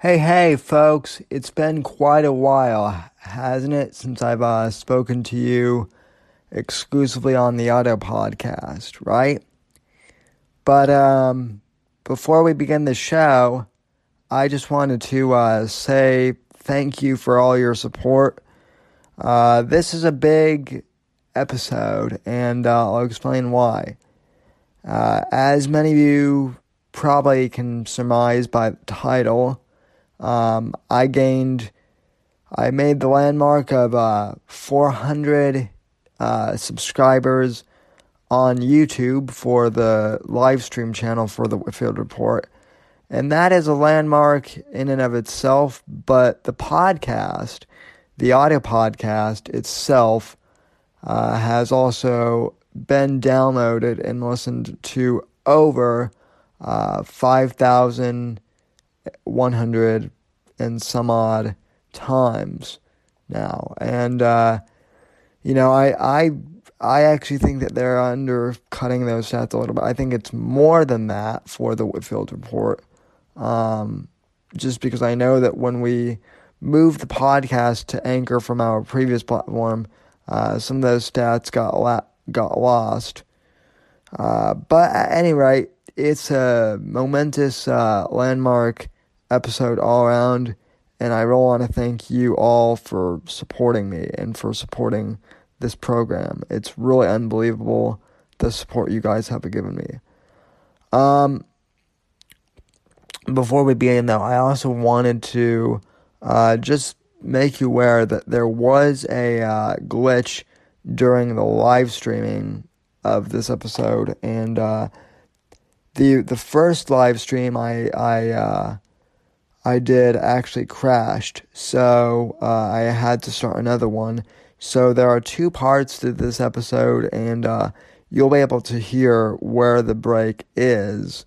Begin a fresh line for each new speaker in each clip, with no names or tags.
Hey, hey, folks, it's been quite a while, hasn't it, since I've uh, spoken to you exclusively on the auto podcast, right? But um, before we begin the show, I just wanted to uh, say thank you for all your support. Uh, this is a big episode, and uh, I'll explain why. Uh, as many of you probably can surmise by the title, um, I gained, I made the landmark of uh, 400 uh, subscribers on YouTube for the live stream channel for the Whitfield Report. And that is a landmark in and of itself, but the podcast, the audio podcast itself, uh, has also been downloaded and listened to over uh, 5,000 100 and some odd times now. And, uh, you know, I, I, I actually think that they're undercutting those stats a little bit. I think it's more than that for the Whitfield report. Um, just because I know that when we moved the podcast to Anchor from our previous platform, uh, some of those stats got la- got lost. Uh, but at any rate, it's a momentous uh, landmark episode all around. And I really want to thank you all for supporting me and for supporting this program. It's really unbelievable the support you guys have given me. Um, before we begin, though, I also wanted to uh, just make you aware that there was a uh, glitch during the live streaming of this episode, and uh, the the first live stream I I uh, I did actually crashed, so uh, I had to start another one. So there are two parts to this episode, and uh, you'll be able to hear where the break is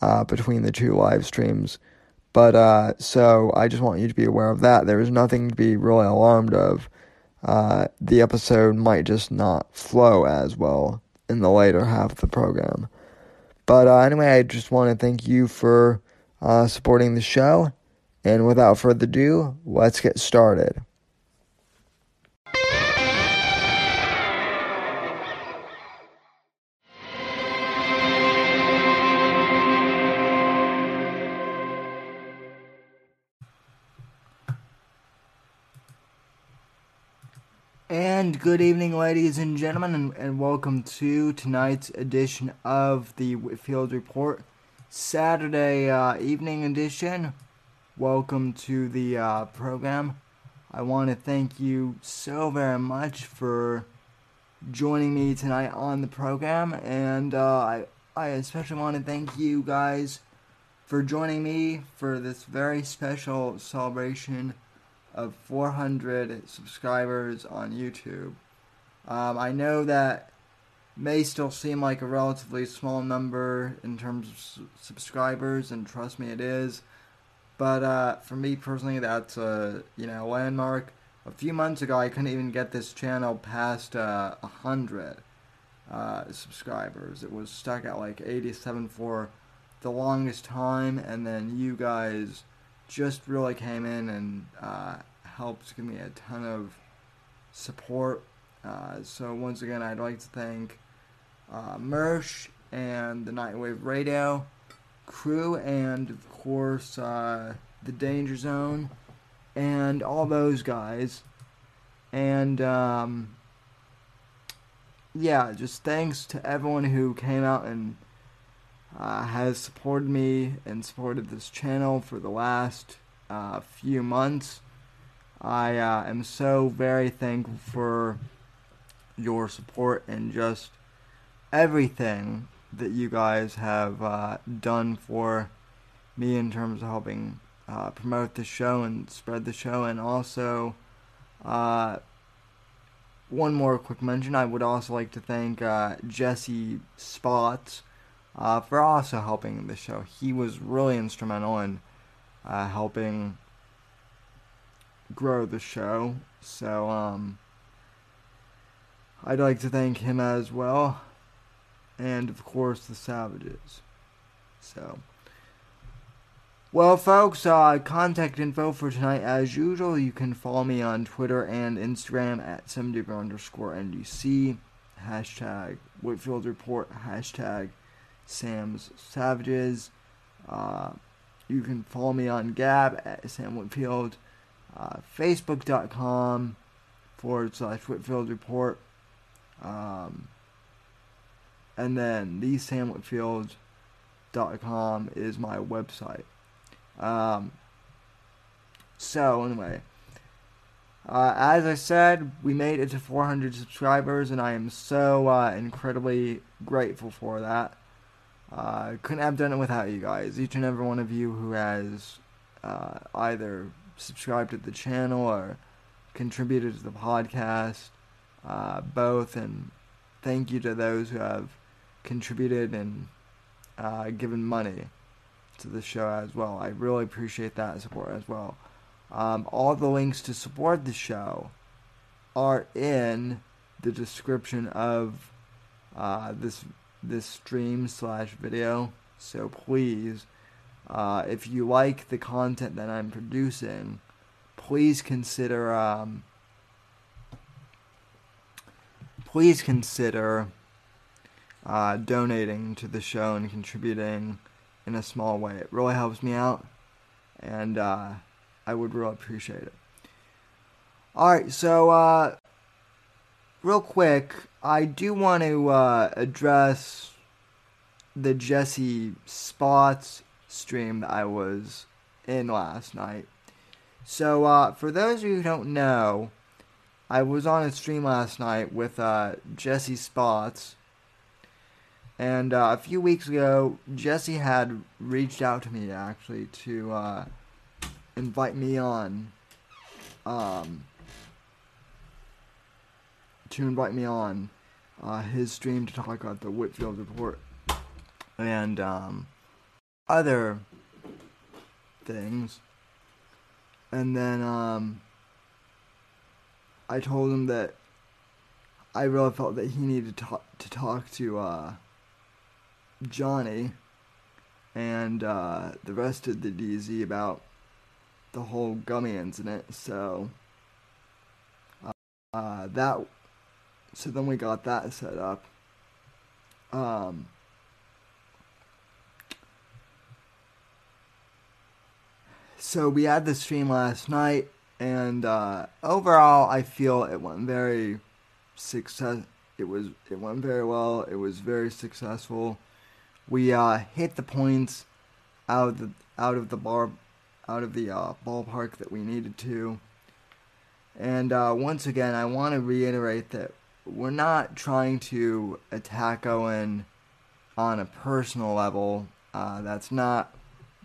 uh, between the two live streams. But uh, so I just want you to be aware of that. There is nothing to be really alarmed of. Uh, the episode might just not flow as well in the later half of the program. But uh, anyway, I just want to thank you for uh, supporting the show. And without further ado, let's get started. And good evening, ladies and gentlemen, and, and welcome to tonight's edition of the Whitfield Report. Saturday uh, evening edition. Welcome to the uh, program. I want to thank you so very much for joining me tonight on the program, and uh, I I especially want to thank you guys for joining me for this very special celebration of 400 subscribers on YouTube. Um, I know that may still seem like a relatively small number in terms of subscribers, and trust me, it is. But uh, for me personally, that's a you know landmark. A few months ago, I couldn't even get this channel past uh, a uh, hundred uh, subscribers. It was stuck at like 87 for the longest time, and then you guys just really came in and uh, helped give me a ton of support. Uh, so once again, I'd like to thank uh, Mersh and the Nightwave Radio crew, and of course uh, the Danger Zone, and all those guys. And um, yeah, just thanks to everyone who came out and uh, has supported me and supported this channel for the last uh, few months. I uh, am so very thankful for your support and just everything that you guys have uh, done for me in terms of helping uh, promote the show and spread the show, and also uh, one more quick mention. I would also like to thank uh, Jesse Spots uh, for also helping the show. He was really instrumental in uh, helping grow the show. So um, I'd like to thank him as well and of course the savages. So, Well, folks, uh, contact info for tonight as usual. You can follow me on Twitter and Instagram at SimDigger underscore NDC, hashtag Whitfield Report, hashtag Sam's Savages. Uh, you can follow me on Gab at Sam Whitfield, uh, Facebook.com forward slash Whitfield Report, um, and then thesamwhitfield.com is my website. Um, so, anyway, uh, as I said, we made it to 400 subscribers, and I am so uh, incredibly grateful for that. Uh, couldn't have done it without you guys. Each and every one of you who has uh, either subscribed to the channel or contributed to the podcast, uh, both, and thank you to those who have contributed and uh, given money to the show as well. I really appreciate that support as well. Um, all the links to support the show are in the description of uh, this this stream slash video. So please, uh, if you like the content that I'm producing, please consider um, please consider uh, donating to the show and contributing in a small way. It really helps me out, and uh, I would really appreciate it. Alright, so, uh, real quick, I do want to uh, address the Jesse Spots stream that I was in last night. So, uh, for those of you who don't know, I was on a stream last night with uh, Jesse Spots and uh, a few weeks ago, Jesse had reached out to me actually to uh, invite me on. Um, to invite me on uh, his stream to talk about the Whitfield report and um, other things. And then um, I told him that I really felt that he needed to talk to, talk to uh, Johnny and uh, the rest of the DZ about the whole gummy incident. So uh, that so then we got that set up. Um, so we had the stream last night, and uh, overall, I feel it went very success. It was it went very well. It was very successful we uh, hit the points out of the out of the bar out of the uh, ballpark that we needed to. And uh, once again, I want to reiterate that we're not trying to attack Owen on a personal level. Uh, that's not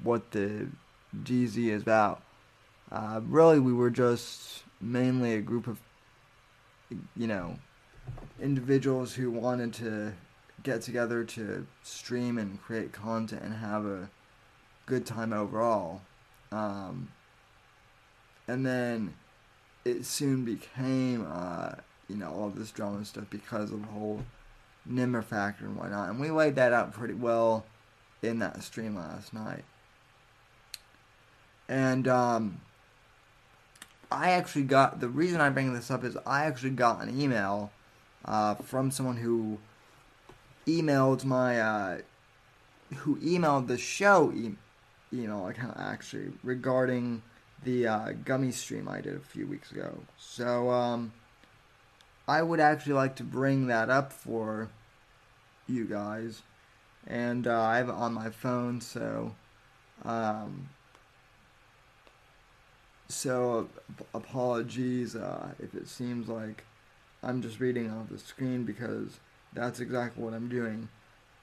what the DZ is about. Uh, really, we were just mainly a group of, you know, individuals who wanted to get together to stream and create content and have a good time overall. Um, and then it soon became, uh, you know, all this drama stuff because of the whole Nimmer factor and whatnot. And we laid that out pretty well in that stream last night. And um, I actually got the reason I bring this up is I actually got an email uh, from someone who emailed my uh, who emailed the show e- email account actually regarding the uh, gummy stream I did a few weeks ago. So um, I would actually like to bring that up for you guys, and uh, I have it on my phone. So um, so apologies uh, if it seems like I'm just reading off the screen because that's exactly what I'm doing.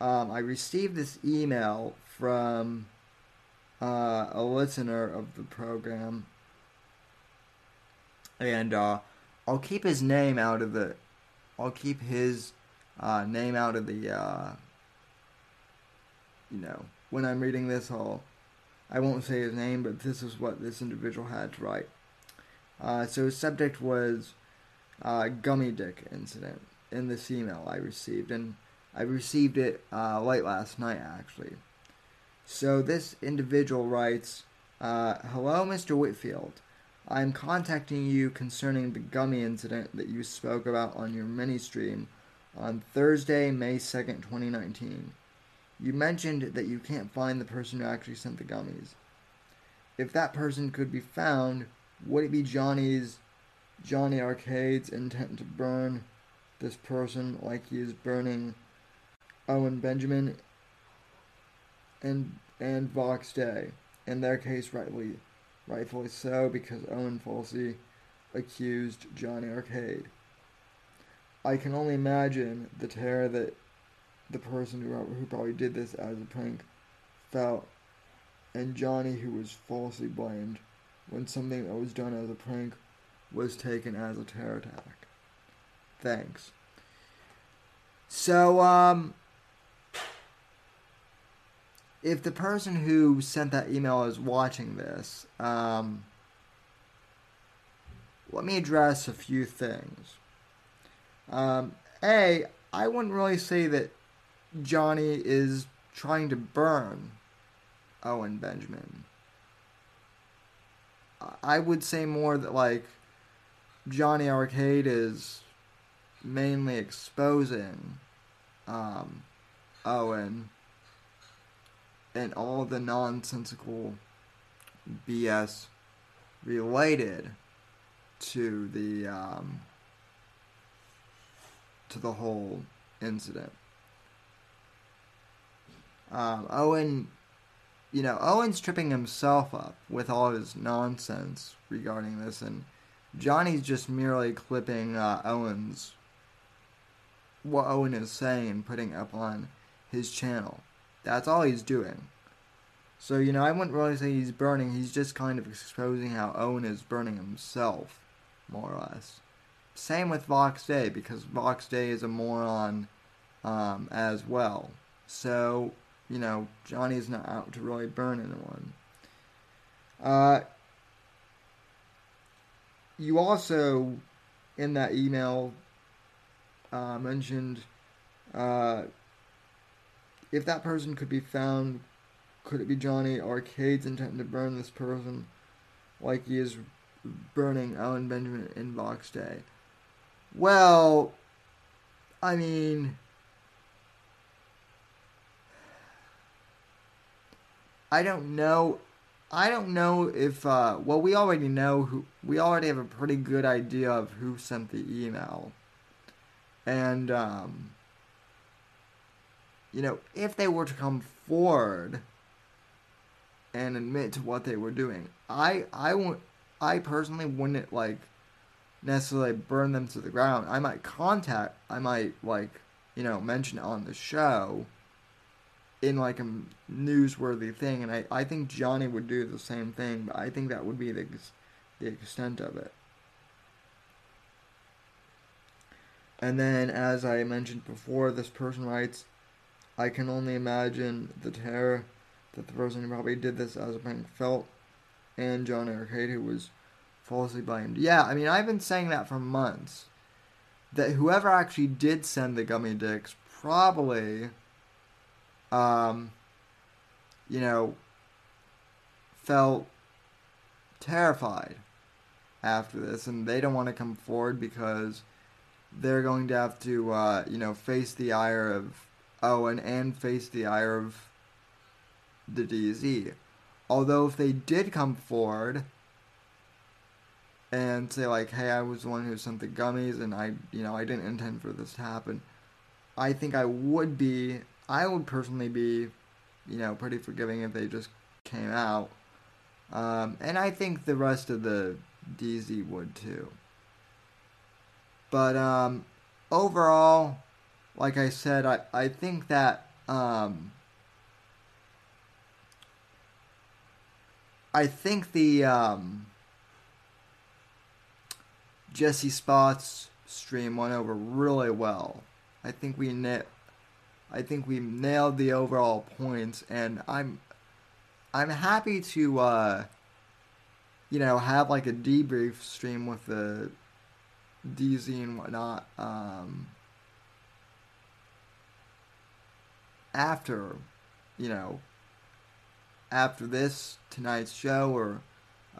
Um, I received this email from uh, a listener of the program, and uh, I'll keep his name out of the. I'll keep his uh, name out of the. Uh, you know, when I'm reading this, I'll. I won't say his name, but this is what this individual had to write. Uh, so his subject was uh, gummy dick incident in this email I received, and I received it uh, late last night actually. So this individual writes, uh, "Hello, Mr. Whitfield. I am contacting you concerning the gummy incident that you spoke about on your mini stream on Thursday, May 2nd, 2019. You mentioned that you can't find the person who actually sent the gummies. If that person could be found, would it be Johnny's Johnny Arcade's intent to burn this person like he is burning Owen Benjamin and and Vox Day? In their case, rightly rightfully so, because Owen falsely accused Johnny Arcade. I can only imagine the terror that the person who, who probably did this as a prank felt, and Johnny, who was falsely blamed when something that was done as a prank was taken as a terror attack. Thanks. So, um, if the person who sent that email is watching this, um, let me address a few things. Um, a, I wouldn't really say that Johnny is trying to burn Owen Benjamin. I would say more that like Johnny Arcade is mainly exposing um, Owen and all the nonsensical BS related to the um, to the whole incident. Um, Owen, you know, Owen's tripping himself up with all his nonsense regarding this, and Johnny's just merely clipping uh, Owen's what Owen is saying and putting up on his channel. That's all he's doing. So, you know, I wouldn't really say he's burning, he's just kind of exposing how Owen is burning himself, more or less. Same with Vox Day, because Vox Day is a moron um, as well. So, you know, Johnny's not out to really burn anyone. Uh, you also, in that email, uh, mentioned uh, if that person could be found, could it be Johnny Arcade's intent to burn this person like he is burning Alan Benjamin in Vox Day? Well, I mean, I don't know. I don't know if, uh, well, we already know who, we already have a pretty good idea of who sent the email. And, um, you know, if they were to come forward and admit to what they were doing, I I won't I personally wouldn't like necessarily burn them to the ground. I might contact I might like, you know, mention it on the show in like a newsworthy thing and I, I think Johnny would do the same thing, but I think that would be the the extent of it. And then as I mentioned before, this person writes I can only imagine the terror that the person who probably did this as a prank felt, and John Arcade, who was falsely blamed. Yeah, I mean, I've been saying that for months. That whoever actually did send the gummy dicks probably, um, you know, felt terrified after this, and they don't want to come forward because they're going to have to, uh, you know, face the ire of Owen and face the ire of the DZ. Although if they did come forward and say like, "Hey, I was the one who sent the gummies, and I, you know, I didn't intend for this to happen," I think I would be, I would personally be, you know, pretty forgiving if they just came out, um, and I think the rest of the DZ would too. But um, overall, like I said, I, I think that um, I think the um, Jesse Spots stream went over really well. I think we na- I think we nailed the overall points, and I'm I'm happy to uh, you know have like a debrief stream with the DZ and whatnot. Um, after, you know, after this tonight's show or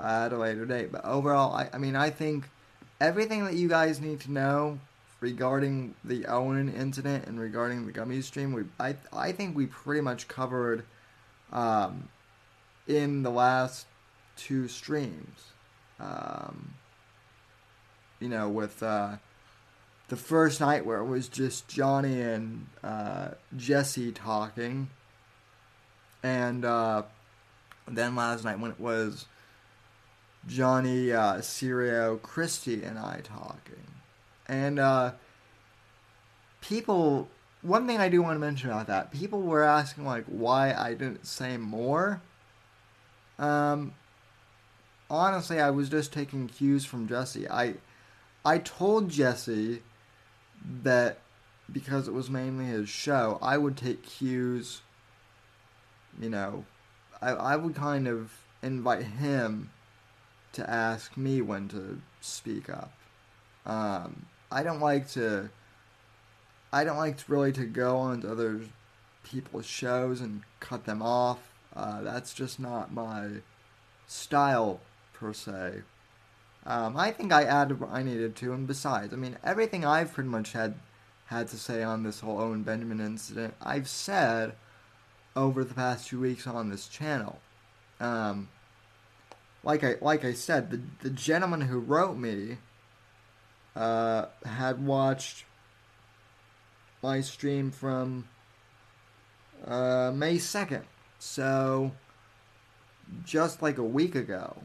at a later date. But overall, I, I mean, I think everything that you guys need to know regarding the Owen incident and regarding the gummy stream, we I I think we pretty much covered um, in the last two streams. Um, you know, with uh, the first night where it was just Johnny and uh, Jesse talking, and uh, then last night when it was Johnny, uh, Sirio, Christy, and I talking. And uh, people, one thing I do want to mention about that, people were asking like why I didn't say more. Um, honestly, I was just taking cues from Jesse. I, I told Jesse that because it was mainly his show, I would take cues. You know, I I would kind of invite him to ask me when to speak up. Um, I don't like to. I don't like to really to go on to other people's shows and cut them off. Uh, that's just not my style per se. Um, I think I added what I needed to, and besides, I mean, everything I've pretty much had had to say on this whole Owen Benjamin incident, I've said over the past two weeks on this channel. Um, like I like I said, the the gentleman who wrote me uh, had watched my stream from uh, May second, so just like a week ago.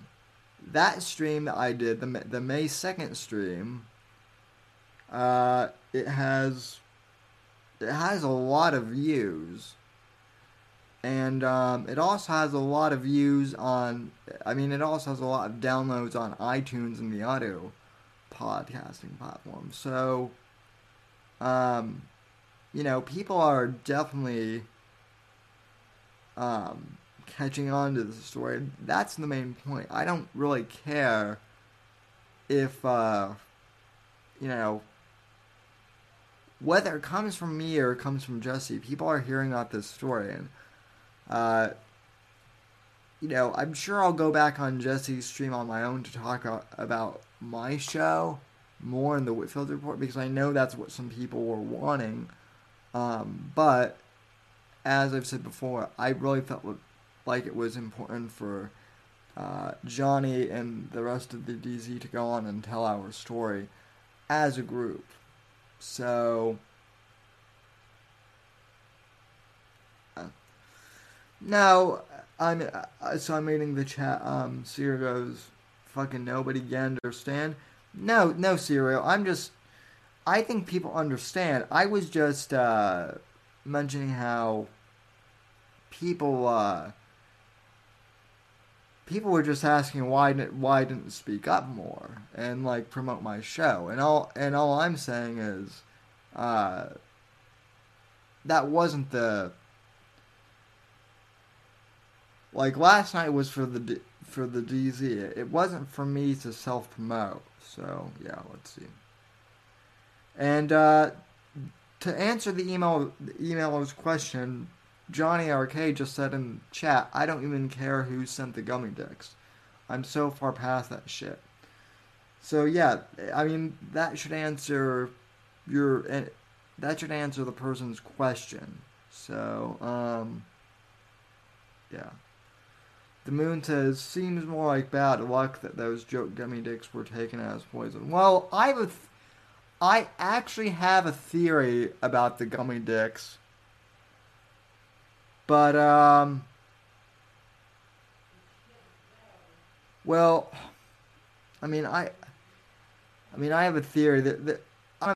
That stream that I did, the the May second stream, uh, it has it has a lot of views. And um, it also has a lot of views on i mean it also has a lot of downloads on itunes and the audio podcasting platform. So um, you know people are definitely um, catching on to the story. That's the main point. I don't really care if uh, you know whether it comes from me or it comes from jesse people are hearing about this story. And uh, you know, I'm sure I'll go back on Jesse's stream on my own to talk about my show more in the Whitfield report because I know that's what some people were wanting. Um, but as I've said before, I really felt like it was important for uh, Johnny and the rest of the DZ to go on and tell our story as a group. So now I'm uh, so I'm reading the chat. Um, Sierra goes, "Fucking nobody can understand." No, no, Serial. I'm just. I think people understand. I was just uh, mentioning how people uh, people were just asking why didn't why didn't speak up more and like promote my show and all and all I'm saying is uh, that wasn't the like last night was for the for the DZ. It wasn't for me to self promote. So yeah, let's see. And uh, to answer the email the emailer's question, Johnny Arcade just said in chat, "I don't even care who sent the gummy dicks. I'm so far past that shit." So yeah, I mean that should answer your eh, that should answer the person's question. So um, yeah. The moon says, seems more like bad luck that those joke gummy dicks were taken as poison. Well, I have a th- I actually have a theory about the gummy dicks. But, um. Well, I mean, I. I mean, I have a theory that, that I don't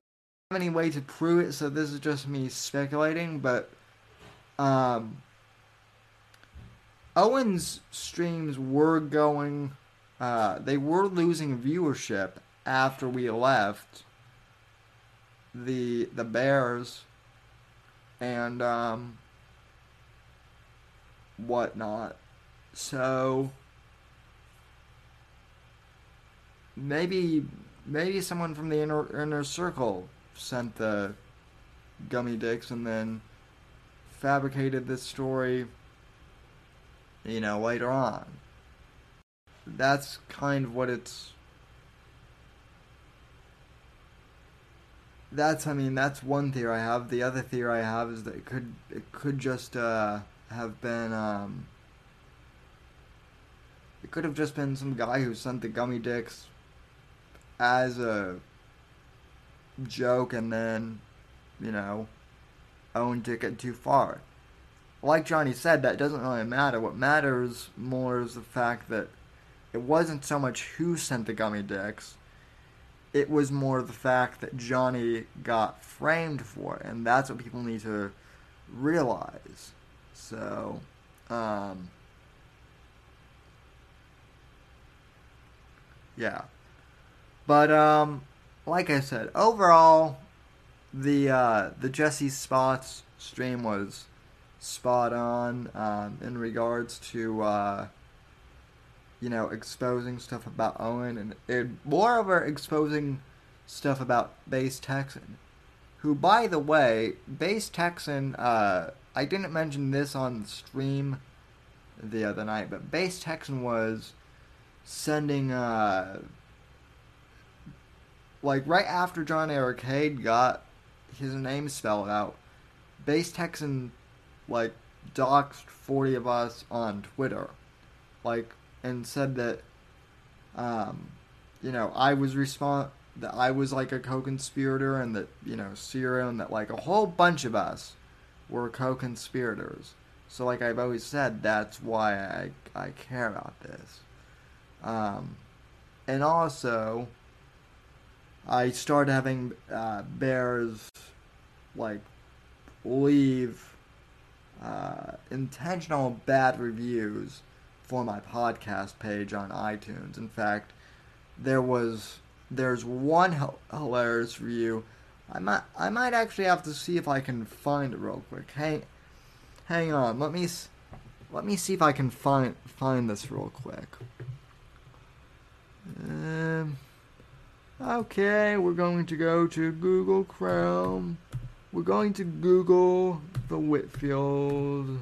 have any way to prove it, so this is just me speculating, but. Um Owen's streams were going, uh, they were losing viewership after we left the the Bears and um, whatnot. So maybe maybe someone from the inner inner circle sent the gummy dicks and then fabricated this story you know, later on. That's kind of what it's. That's, I mean, that's one theory I have. The other theory I have is that it could, it could just uh, have been, um, it could have just been some guy who sent the gummy dicks as a joke and then, you know, owned it get too far. Like Johnny said, that doesn't really matter. What matters more is the fact that it wasn't so much who sent the gummy dicks. It was more the fact that Johnny got framed for it, and that's what people need to realize. So, um, yeah. But um, like I said, overall, the uh, the Jesse Spots stream was spot on um, in regards to uh, you know exposing stuff about Owen and it, moreover exposing stuff about Base Texan, who by the way, Base Texan. Uh, I didn't mention this on the stream the other night, but Base Texan was sending uh, like right after John Eric Arcade got his name spelled out, Base Texan like doxed forty of us on Twitter, like and said that, um, you know, I was respond that I was like a co-conspirator and that you know Ciro and that like a whole bunch of us were co-conspirators. So like I've always said, that's why I I care about this. Um, and also I started having uh, bears like leave uh, intentional bad reviews for my podcast page on iTunes. In fact, there was there's one hilarious review. I might I might actually have to see if I can find it real quick. Hang hang on. Let me let me see if I can find find this real quick. Um Okay, we're going to go to Google Chrome. We're going to Google the Whitfield.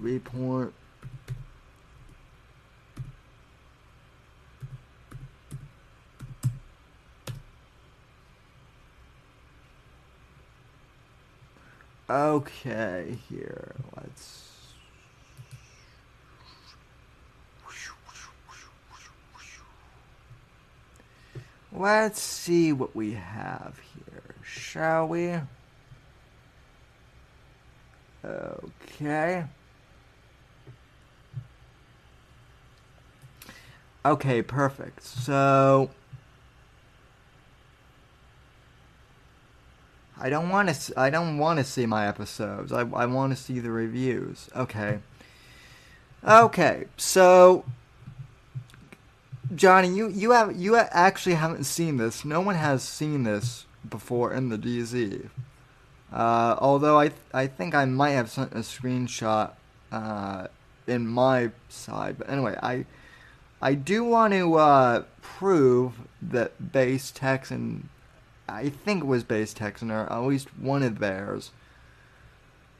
Report. Okay, here, let's Let's see what we have here, shall we? Okay. Okay, perfect. So I don't want to. I don't want to see my episodes. I I want to see the reviews. Okay. Okay. So Johnny, you you have you actually haven't seen this. No one has seen this before in the DZ. Uh, although I I think I might have sent a screenshot uh, in my side. But anyway, I I do want to uh, prove that base Texan, I think it was base Texan or at least one of theirs,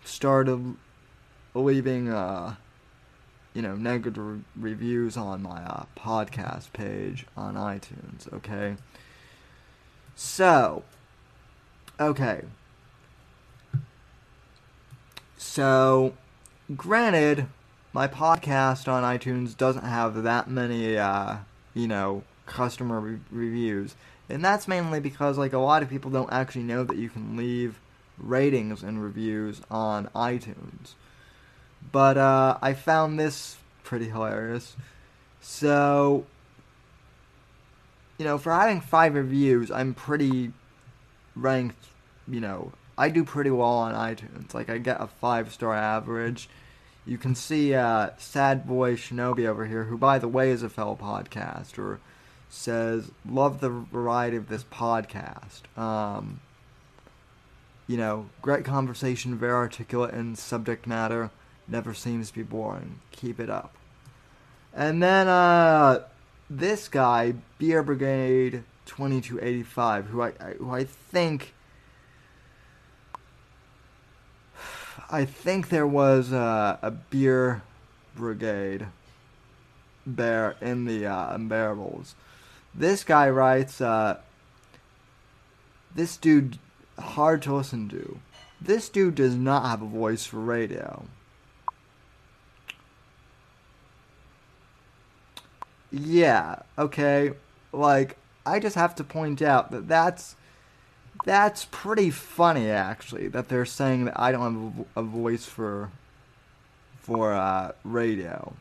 started leaving uh, you know, negative reviews on my uh, podcast page on iTunes, okay? So, okay. So, granted, my podcast on iTunes doesn't have that many, uh, you know, customer re- reviews. And that's mainly because, like, a lot of people don't actually know that you can leave ratings and reviews on iTunes. But uh, I found this pretty hilarious. So, you know, for having five reviews, I'm pretty ranked, you know, I do pretty well on iTunes. Like, I get a five star average. You can see uh, Sad Boy Shinobi over here, who, by the way, is a fellow podcaster, says, Love the variety of this podcast. Um, you know, great conversation, very articulate in subject matter never seems to be boring. Keep it up. And then uh, this guy, Beer Brigade 2285, who I, who I think I think there was a beer brigade bear in the uh, unbearables. This guy writes, uh, this dude hard to listen to. This dude does not have a voice for radio. Yeah, okay. Like I just have to point out that that's that's pretty funny actually that they're saying that I don't have a, voice for for uh, radio.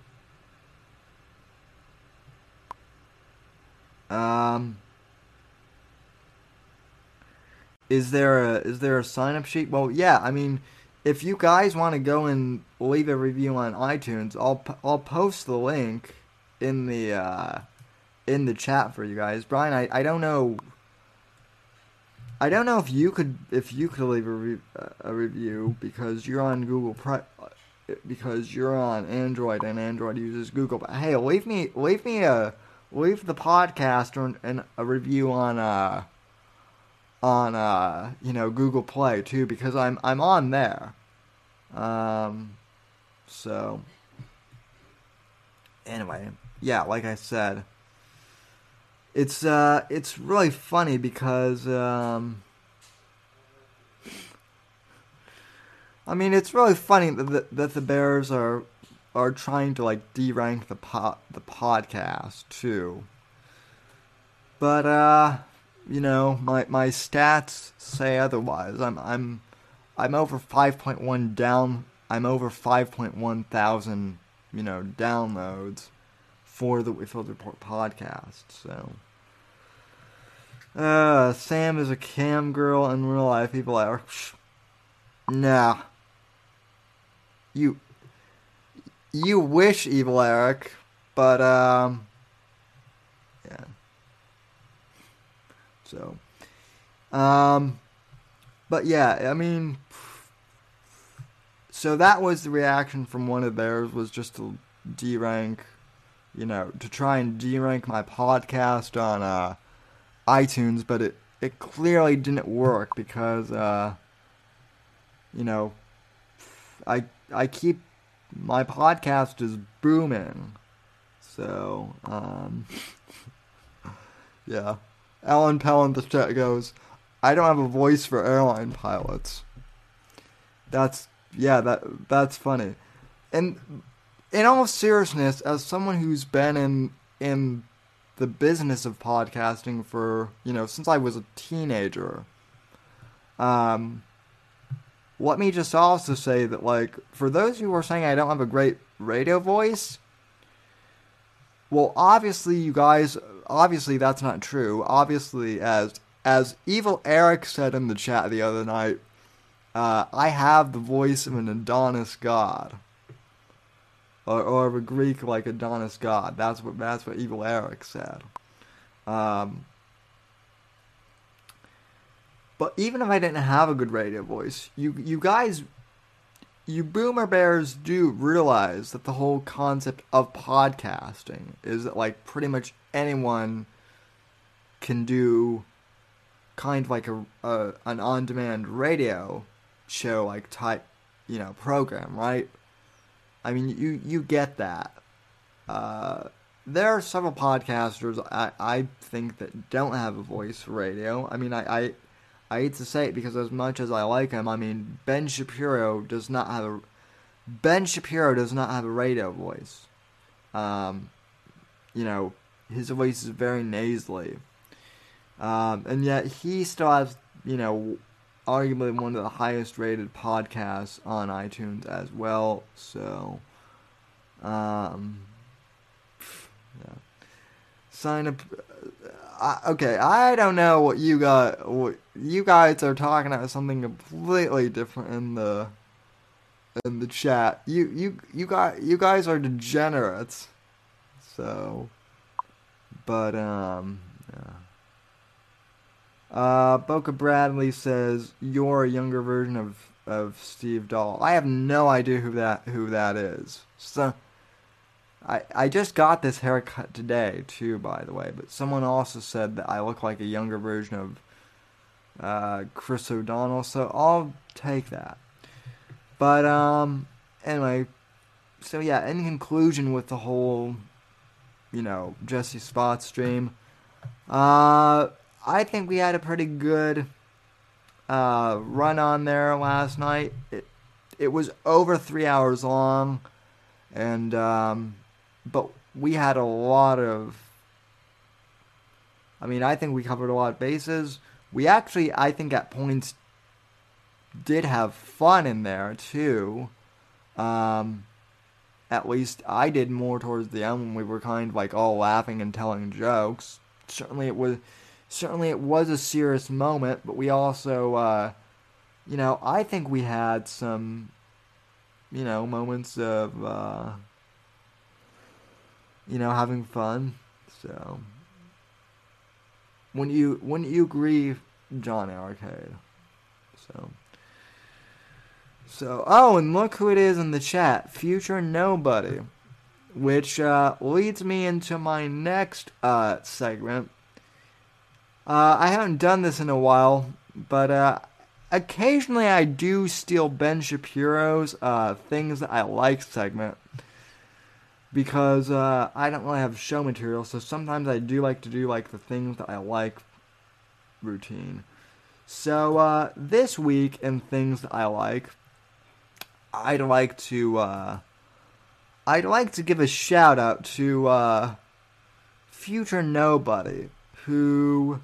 Um is there a is there a sign up sheet? Well, yeah. I mean, if you guys want to go and leave a review on iTunes, I'll I'll post the link in the uh, in the chat for you guys. Brian, I, I don't know. I don't know if you could if you could leave a, re- a review because you're on Google because you're on Android and Android uses Google. But hey, leave me leave me a leave the podcast or an, a review on uh on uh, you know Google Play too because I'm I'm on there. Um, so anyway, yeah, like I said, it's uh it's really funny because um. I mean, it's really funny that the, that the Bears are are trying to like derank the po- the podcast too. But uh you know, my my stats say otherwise. I'm I'm I'm over 5.1 down. I'm over 5.1 thousand, you know, downloads for the Whitfield Report podcast. So, uh, Sam is a cam girl in real life. People are, nah. You, you wish, Evil Eric, but um, yeah. So, um, but yeah, I mean, so that was the reaction from one of theirs was just to derank, you know, to try and derank my podcast on uh, iTunes, but it it clearly didn't work because uh, you know, I I keep my podcast is booming, so um, yeah. Alan Pell the chat goes, I don't have a voice for airline pilots. That's yeah, that that's funny. And in all seriousness, as someone who's been in in the business of podcasting for, you know, since I was a teenager, um let me just also say that like for those who are saying I don't have a great radio voice, well, obviously, you guys, obviously that's not true. Obviously, as as Evil Eric said in the chat the other night, uh, I have the voice of an Adonis god, or, or of a Greek like Adonis god. That's what that's what Evil Eric said. Um, but even if I didn't have a good radio voice, you you guys you boomer bears do realize that the whole concept of podcasting is that like pretty much anyone can do kind of like a, a an on-demand radio show like type you know program right? I mean you you get that. Uh, there are several podcasters I, I think that don't have a voice for radio. I mean i, I I hate to say it because as much as I like him, I mean Ben Shapiro does not have a Ben Shapiro does not have a radio voice. Um, you know, his voice is very nasally. Um, and yet he still has, you know, arguably one of the highest rated podcasts on iTunes as well. So, um, yeah. Sign up I, okay, I don't know what you got. What you guys are talking about something completely different in the in the chat. You you you got you guys are degenerates. So, but um, yeah. Uh, Boca Bradley says you're a younger version of of Steve Dahl. I have no idea who that who that is. So I, I just got this haircut today too, by the way. But someone also said that I look like a younger version of uh, Chris O'Donnell, so I'll take that. But um, anyway, so yeah. In conclusion, with the whole, you know, Jesse Spot stream, uh, I think we had a pretty good uh, run on there last night. It it was over three hours long, and um, but we had a lot of. I mean, I think we covered a lot of bases. We actually, I think, at points did have fun in there too. Um, at least I did more towards the end when we were kind of like all laughing and telling jokes. Certainly, it was certainly it was a serious moment, but we also, uh, you know, I think we had some, you know, moments of, uh, you know, having fun. So, when you when you agree, John Arcade. So. So, oh, and look who it is in the chat. Future Nobody. Which uh, leads me into my next uh, segment. Uh, I haven't done this in a while, but uh, occasionally I do steal Ben Shapiro's uh, Things That I Like segment. Because uh, I don't really have show material, so sometimes I do like to do like the things that I like routine. So this week in Things That I Like, I'd like to uh, I'd like to give a shout out to uh, future nobody who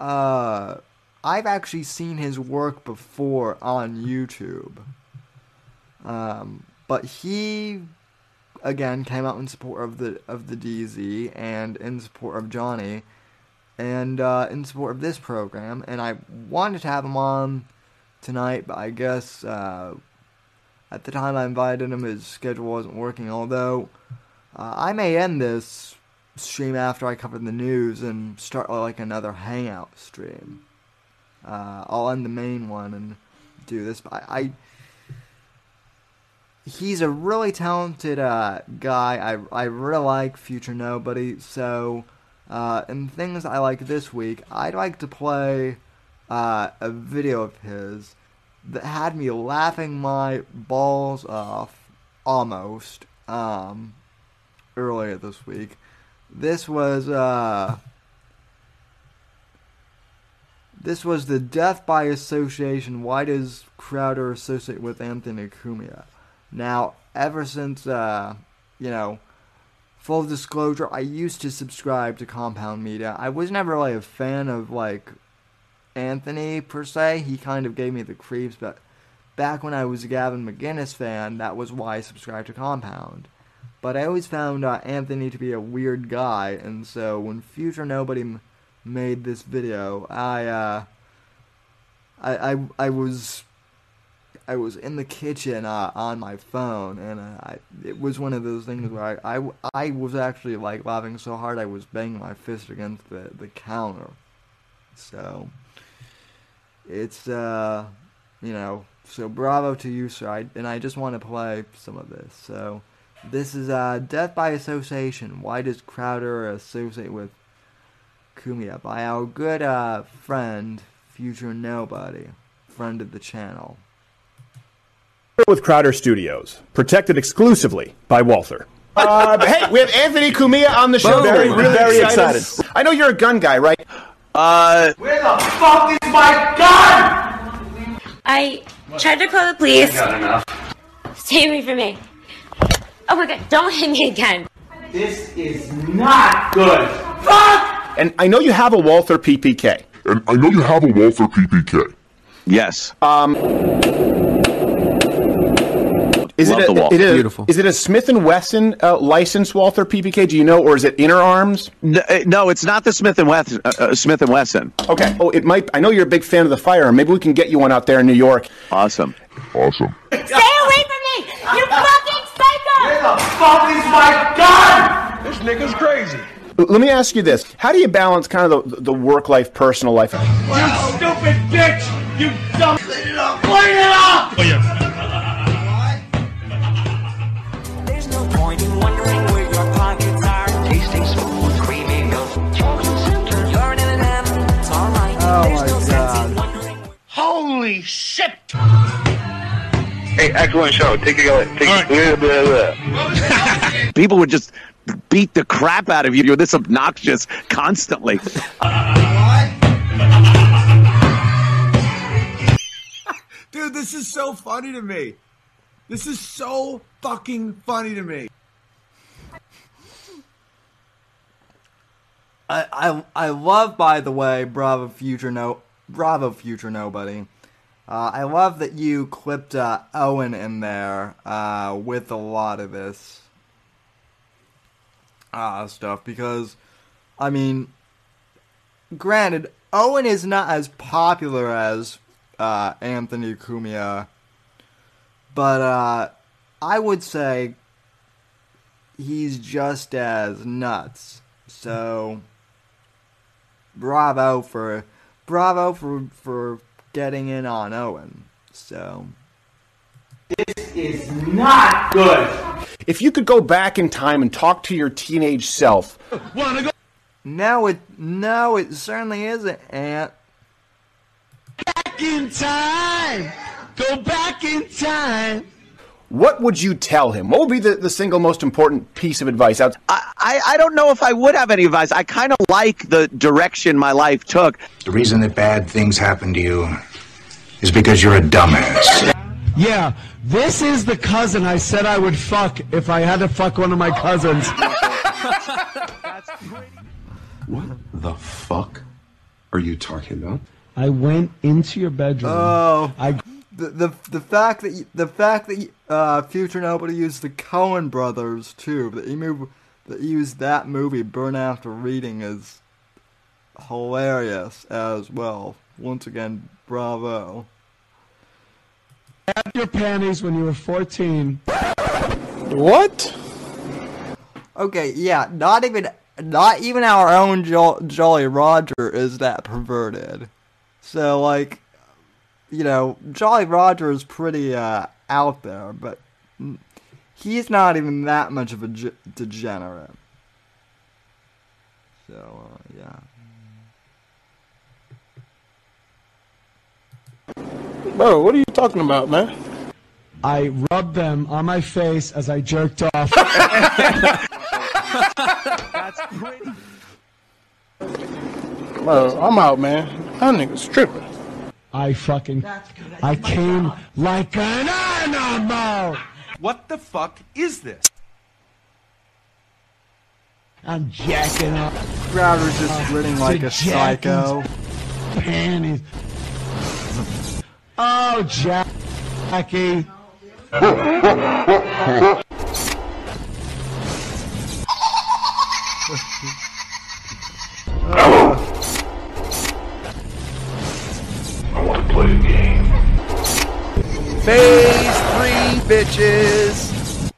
uh, I've actually seen his work before on YouTube. Um, but he again came out in support of the of the DZ and in support of Johnny and uh, in support of this program and I wanted to have him on tonight but I guess uh, at the time I invited him, his schedule wasn't working, although uh, I may end this stream after I cover the news and start like another hangout stream. Uh, I'll end the main one and do this. But I, I he's a really talented uh, guy. I I really like Future Nobody. So, uh, and things I like this week, I'd like to play uh, a video of his that had me laughing my balls off almost um, earlier this week. This was uh, this was the death by association. Why does Crowder associate with Anthony Cumia? Now, ever since uh, you know, full disclosure, I used to subscribe to Compound Media. I was never really a fan of like Anthony per se. He kind of gave me the creeps, but back when I was a Gavin McInnes fan, that was why I subscribed to Compound. But I always found uh, Anthony to be a weird guy, and so when Future Nobody m- made this video, I, uh, I, I, I was, I was in the kitchen uh, on my phone, and uh, I, it was one of those things where I, I, I was actually like laughing so hard I was banging my fist against the, the counter. So, it's uh, you know, so bravo to you, sir. I, and I just want to play some of this. So this is uh, Death by Association. Why does Crowder associate with Cumia? By our good uh, friend, Future Nobody, friend of the channel.
With Crowder Studios, protected exclusively by Walther. Uh, hey, we have Anthony Cumia on the show.
Boom.
Very,
Really
very
excited.
excited. I know you're a gun guy, right?
Uh,
Where the fuck is my gun?
I tried to call the police.
Got enough.
Stay away from me. Oh my god, don't hit me again.
This is not good. Fuck!
And I know you have a Walther PPK.
And I know you have a Walther PPK.
yes.
Is
Love
it
the
a,
Walther.
it is-
Beautiful.
Is it a Smith and Wesson uh, licensed Walther PPK? Do you know, or is it Interarms?
N- uh, no, it's not the Smith and Wesson. Uh, uh, Smith and Wesson.
Okay. Oh, it might. I know you're a big fan of the firearm. Maybe we can get you one out there in New York.
Awesome.
Awesome.
Stay away from me! You fucking psycho!
Where the fuck is my gun?
This nigga's crazy.
Let me ask you this: How do you balance kind of the, the work life, personal life?
You stupid bitch! You dumb. Clean it up. Clean it up.
There's
Oh my God.
in wondering where
Holy shit! Hey, excellent show. Take it, take it.
People would just beat the crap out of you. You're this obnoxious constantly.
Dude, this is so funny to me. This is so fucking funny to me.
I, I love, by the way, Bravo Future No, Bravo Future Nobody. Uh, I love that you clipped uh, Owen in there uh, with a lot of this uh, stuff because, I mean, granted, Owen is not as popular as uh, Anthony Cumia, but uh, I would say he's just as nuts. So, bravo for bravo for for getting in on Owen. So,
This is not good. If you could go back in time and talk to your teenage self, Wanna go?
no, it no, it certainly isn't, Aunt.
Back in time. Go back in time.
What would you tell him? What would be the, the single most important piece of advice? Out-
I, I, I don't know if I would have any advice. I kind of like the direction my life took.
The reason that bad things happen to you is because you're a dumbass.
Yeah, this is the cousin I said I would fuck if I had to fuck one of my cousins.
What the fuck are you talking about?
I went into your bedroom.
Oh,
I
the the the fact that you, the fact that you, uh, Future Nobody used the Coen brothers too. That he moved that he used that movie Burn After Reading is hilarious as well. Once again, bravo.
had your panties when you were 14.
what?
Okay, yeah, not even not even our own jo- Jolly Roger is that perverted. So like, you know, Jolly Roger is pretty uh, out there, but he's not even that much of a degenerate. So uh, yeah.
Bro, what are you talking about, man?
I rubbed them on my face as I jerked off. That's pretty.
Bro, I'm out, man. That nigga's tripping.
I fucking. I came like an animal.
What the fuck is this?
I'm jacking up.
Crowder's just grinning like a psycho.
Panties. Oh, Jackie.
Phase three, bitches.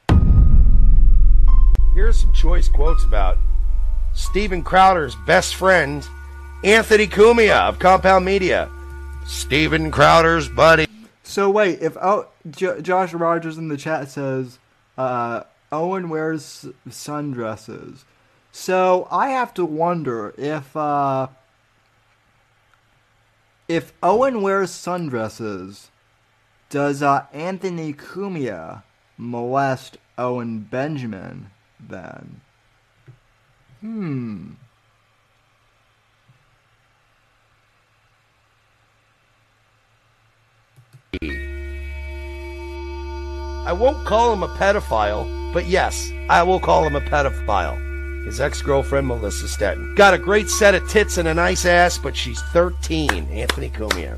Here are some choice quotes about Steven Crowder's best friend, Anthony Cumia of Compound Media. Steven Crowder's buddy.
So wait, if Josh Rogers in the chat says uh, Owen wears sundresses, so I have to wonder if uh, if Owen wears sundresses, does uh, Anthony Cumia molest Owen Benjamin then? Hmm.
I won't call him a pedophile, but yes, I will call him a pedophile. His ex girlfriend, Melissa Stetten. Got a great set of tits and a nice ass, but she's 13. Anthony Cumia.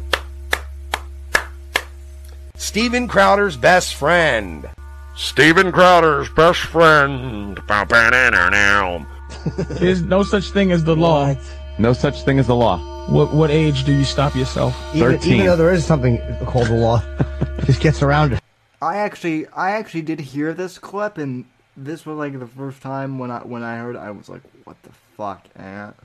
Steven Crowder's best friend.
Steven Crowder's best friend.
There's no such thing as the law.
No such thing as the law.
What what age do you stop yourself?
Even, even though there is something called the law, just gets around it.
I actually, I actually did hear this clip, and this was like the first time when I when I heard, it, I was like, "What the fuck, Aunt?"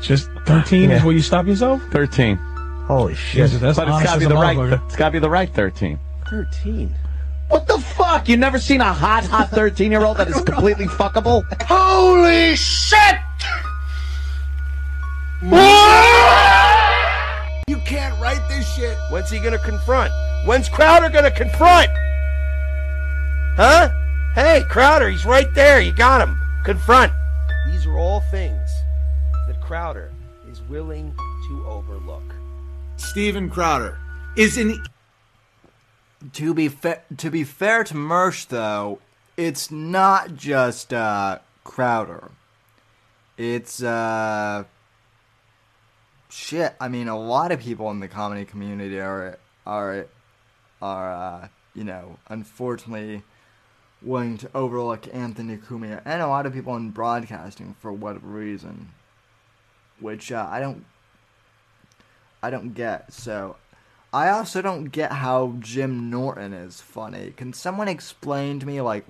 Just 13 is
Yeah.
where you stop yourself?
13.
Holy shit.
Jesus, that's
but it's
honest
gotta be the right. It's gotta be the right 13.
13.
What the fuck? You never seen a hot, hot 13 year old that is completely fuckable?
Holy shit!
You can't write this shit.
When's he gonna confront? When's Crowder gonna confront? Huh? Hey, Crowder, he's right there. You got him. Confront. These are all things that Crowder is willing to overlook.
Steven Crowder is an
To be fair, to be fair to Mersh though, it's not just uh, Crowder. It's uh, shit. I mean, a lot of people in the comedy community are are are uh, you know, unfortunately willing to overlook Anthony Cumia, and a lot of people in broadcasting for whatever reason, which uh, I don't I don't get. So I also don't get how Jim Norton is funny. Can someone explain to me, like,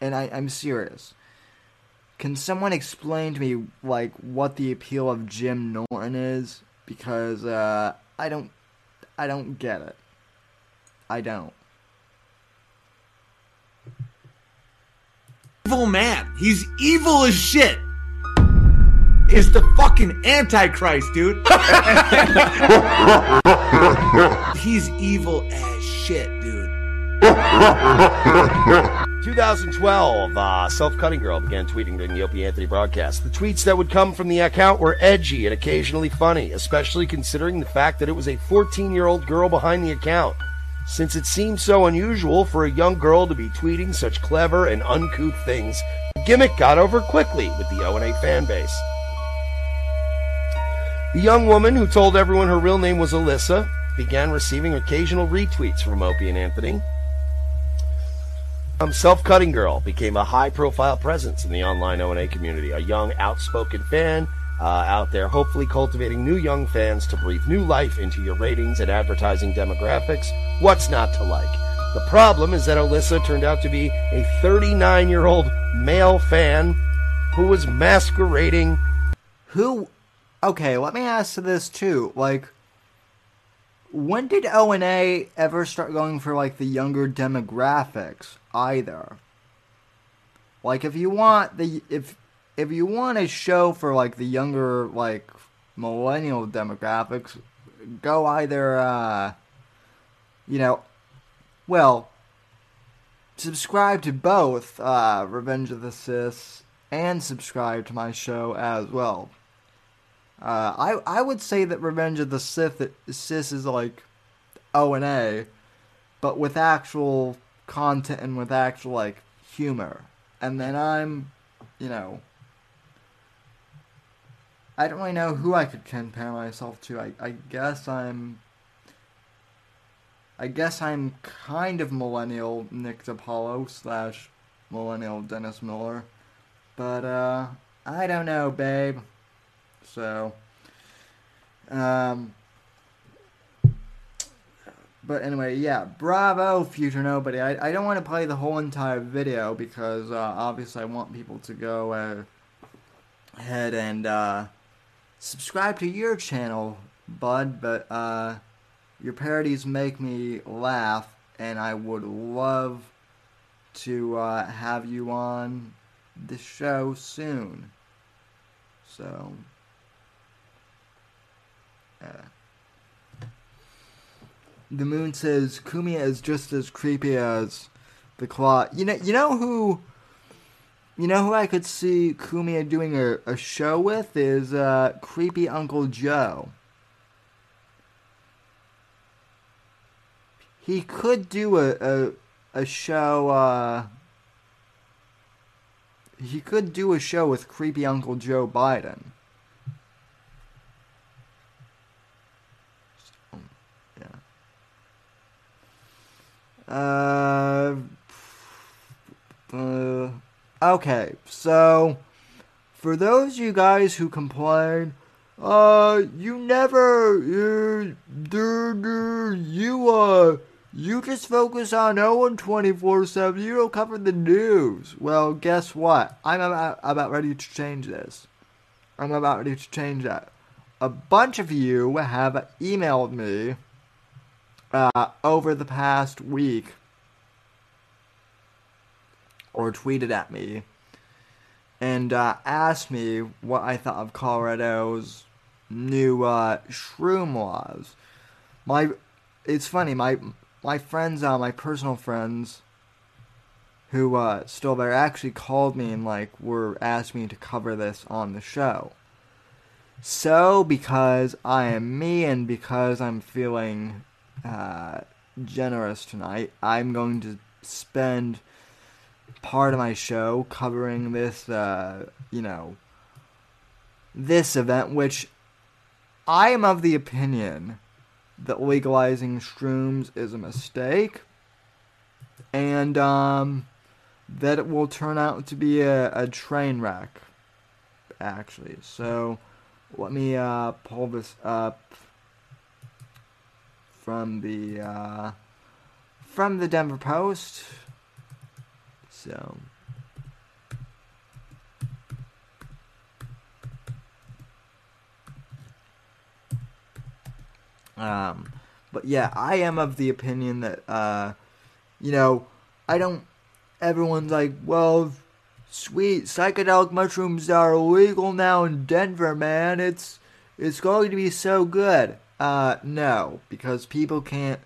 and I, I'm serious. Can someone explain to me, like, what the appeal of Jim Norton is? Because, uh, I don't, I don't get it. I don't.
evil man. He's evil as shit. Is the fucking Antichrist, dude. He's evil as shit, dude.
2012, uh, Self Cutting Girl began tweeting during the Opie Anthony broadcast. The tweets that would come from the account were edgy and occasionally funny, especially considering the fact that it was a 14 year old girl behind the account. Since it seemed so unusual for a young girl to be tweeting such clever and uncouth things, the gimmick got over quickly with the O&A fan base. The young woman, who told everyone her real name was Alyssa, began receiving occasional retweets from Opie and Anthony. Um, Self Cutting Girl became a high profile presence in the online O&A community, a young, outspoken fan uh, out there, hopefully cultivating new young fans to breathe new life into your ratings and advertising demographics. What's not to like? The problem is that Alyssa turned out to be a 39 year old male fan who was masquerading.
Who? Okay, let me ask this too. Like, when did O and A ever start going for like the younger demographics? Either. Like, if you want the if if you want a show for like the younger like millennial demographics, go either uh you know well subscribe to both uh Revenge of the Sis and subscribe to my show as well. Uh I I would say that Revenge of the Sith Sis is like O and A, but with actual content and with actual like humor. And then I'm you know I don't really know who I could compare myself to. I, I guess I'm. I guess I'm kind of millennial Nick DiPaolo slash millennial Dennis Miller. But, uh, I don't know, babe. So, um. But anyway, yeah, bravo, future nobody. I, I don't want to play the whole entire video because uh, obviously I want people to go uh, ahead and uh, subscribe to your channel, bud, but uh, your parodies make me laugh, and I would love to uh, have you on the show soon. So, The moon says Cumia is just as creepy as the claw. You know, you know who you know who I could see Cumia doing a, a show with is uh, creepy Uncle Joe. He could do a a, a show. Uh, he could do a show with creepy Uncle Joe Biden. Uh. Uh. Okay, so for those of you guys who complain, uh, you never, uh, you, uh, you just focus on Owen 24 7. You don't cover the news. Well, guess what? I'm about, about ready to change this. I'm about ready to change that. A bunch of you have emailed me uh, over the past week or tweeted at me and uh, asked me what I thought of Colorado's new uh, shroom laws. my it's funny my my friends uh my personal friends who uh still there actually called me and like were asked me to cover this on the show so because i am me and because i'm feeling uh generous tonight. I'm going to spend part of my show covering this uh you know this event which i am of the opinion that legalizing shrooms is a mistake and um, that it will turn out to be a, a train wreck actually. So let me uh, pull this up from the uh, from the denver post so Um, but yeah, I am of the opinion that, uh, you know, I don't. Everyone's like, well, sweet, psychedelic mushrooms are illegal now in Denver, man. It's it's going to be so good. Uh, no, because people can't.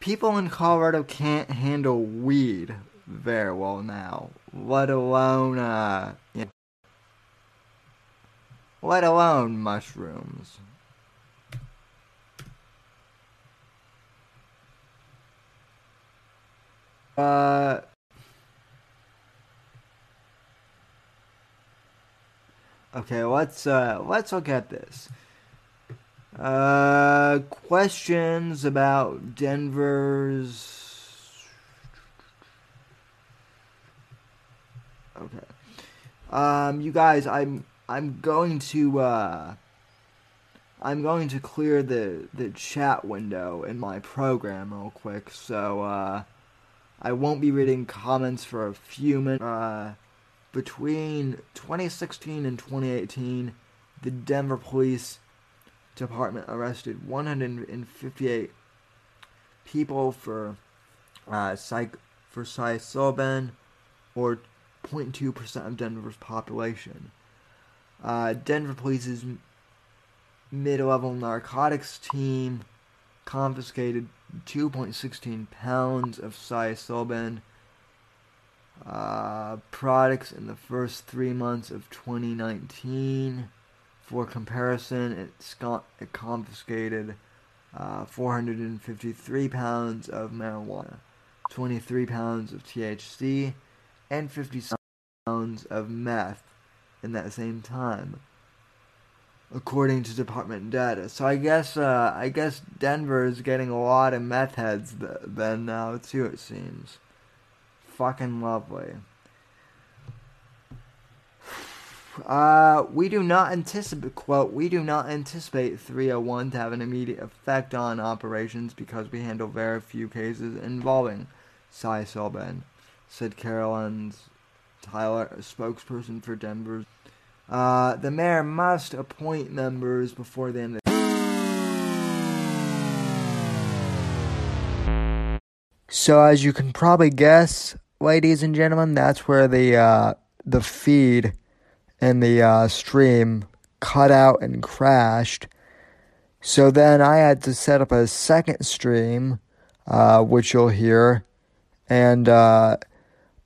People in Colorado can't handle weed very well now, let alone uh, you know, let alone mushrooms. Uh. Okay, let's uh let's look at this. Uh questions about Denver's Okay. Um you guys, I'm I'm going to uh I'm going to clear the the chat window in my program real quick. So uh I won't be reading comments for a few minutes. Uh, between 2016 and 2018, the Denver Police Department arrested 158 people for uh, psych for psilocybin, or 0.2% of Denver's population. Uh, Denver Police's mid-level narcotics team confiscated 2.16 pounds of psilocybin uh, products in the first three months of 2019. For comparison, it, confiscated uh, 453 pounds of marijuana, 23 pounds of THC, and 50 pounds of meth in that same time according to department data. So I guess uh, I guess Denver is getting a lot of meth heads th- then now too. It seems fucking lovely. Uh, we do not anticipate quote we do not anticipate 301 to have an immediate effect on operations because we handle very few cases involving psilocybin, said Carolyn Tyler, a spokesperson for Denver. uh, the mayor must appoint members before the end of So as you can probably guess, ladies and gentlemen, that's where the uh, the feed and the uh, stream cut out and crashed. So then I had to set up a second stream, uh, which you'll hear, and uh,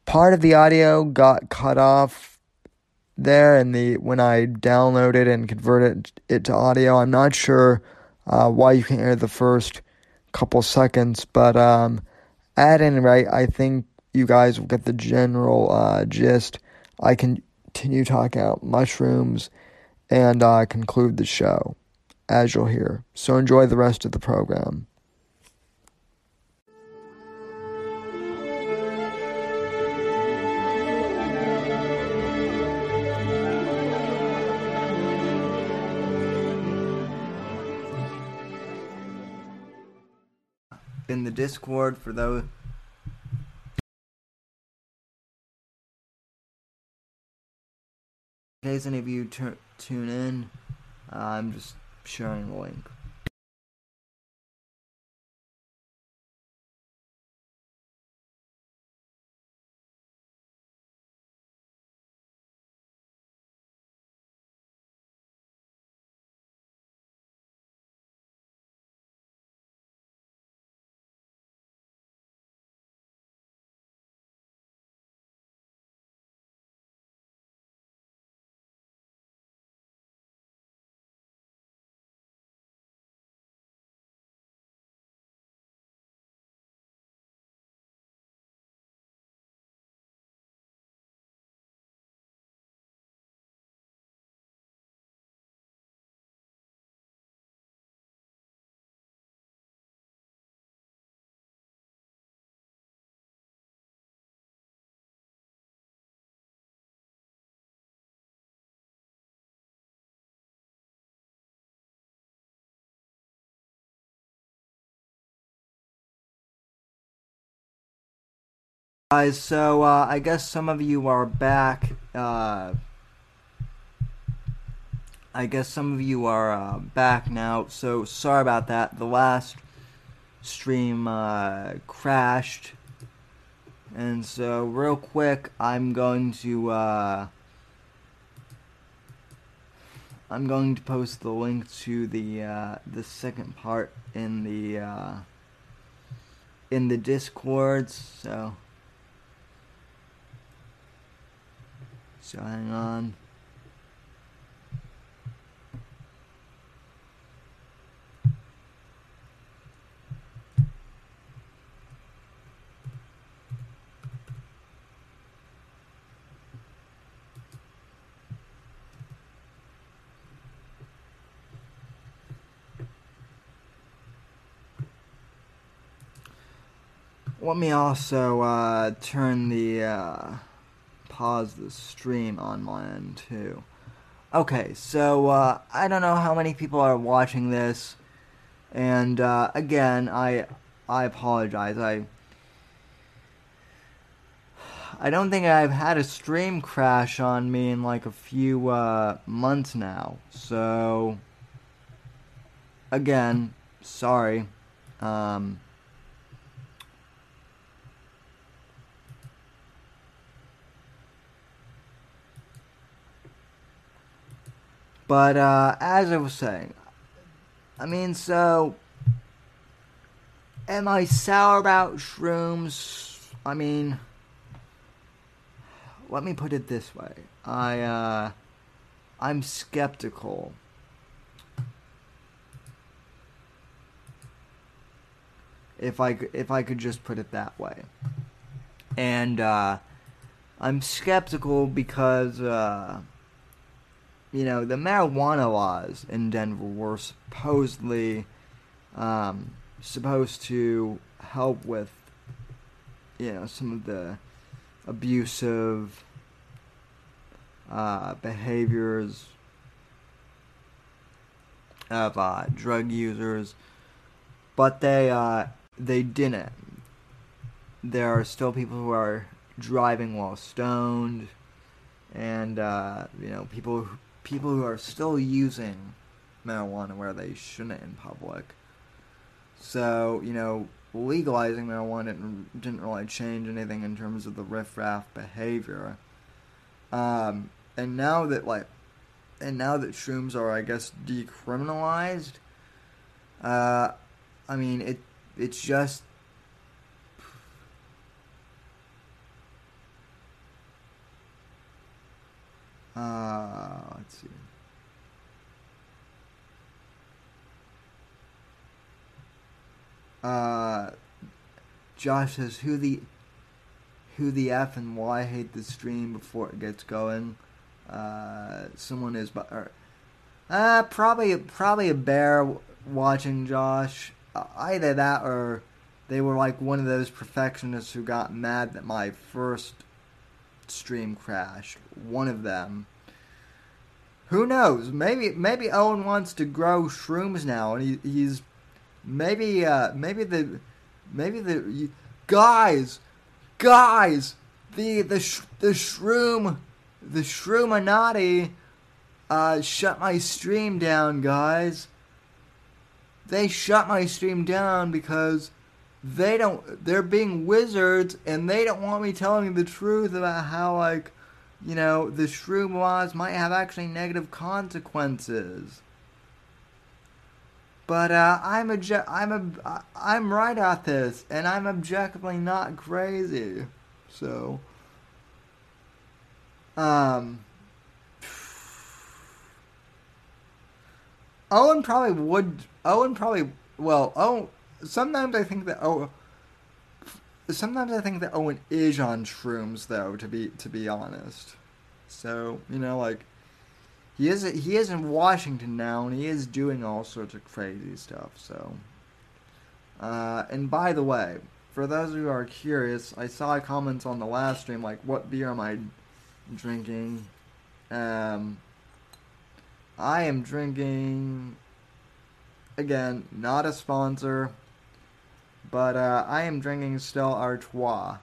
part of the audio got cut off there and the when I downloaded and converted it to audio. I'm not sure uh, why you can't hear the first couple seconds, but um, at any rate, I think you guys will get the general uh, gist. I can continue talking about mushrooms and uh, conclude the show, as you'll hear. So enjoy the rest of the program. in the Discord for those. Case any of you t- tune in, uh, I'm just sharing the link. Guys, so uh, I guess some of you are back. Uh, I guess some of you are uh, back now. So sorry about that. The last stream uh, crashed, and so real quick, I'm going to uh, I'm going to post the link to the uh, the second part in the in the discords. So. So hang on. Let me also uh, turn the uh, pause the stream on my end too. Okay, so uh, I don't know how many people are watching this, and uh, again, I I apologize. I I don't think I've had a stream crash on me in like a few uh, months now. So again, sorry. Um, But uh, as I was saying, I mean, so am I sour about shrooms? I mean, let me put it this way: I uh, I'm skeptical. If I if I could just put it that way, and uh, I'm skeptical because. Uh, you know, the marijuana laws in Denver were supposedly um, supposed to help with, you know, some of the abusive uh, behaviors of uh, drug users, but they uh, they didn't. There are still people who are driving while stoned, and uh, you know people who people who are still using marijuana where they shouldn't in public. So, you know, legalizing marijuana didn't, didn't really change anything in terms of the riffraff behavior. Um, and now that, like, and now that shrooms are, I guess, decriminalized, uh, I mean, it, it's just, Uh, let's see. Uh, Josh says, "Who the, who the f and why hate the stream before it gets going." Uh, someone is, but uh, probably probably a bear watching Josh. Uh, either that or they were like one of those perfectionists who got mad that my first stream crashed. One of them. Who knows? Maybe maybe Owen wants to grow shrooms now, and he, he's maybe uh, maybe the maybe the guys guys the the sh- the shroom the shroominati uh, shut my stream down, guys. They shut my stream down because they don't they're being wizards and they don't want me telling the truth about how like you know the shroom laws might have actually negative consequences. But uh, I'm a I'm a I'm right at this and I'm objectively not crazy. So um Owen probably would Owen probably well oh sometimes I think that oh sometimes I think that Owen is on shrooms though to be to be honest. So, you know like he is he is in Washington now and he is doing all sorts of crazy stuff, so uh, and by the way, for those who are curious, I saw comments on the last stream like what beer am I drinking? Um I am drinking again, not a sponsor, but uh, I am drinking Stella Artois.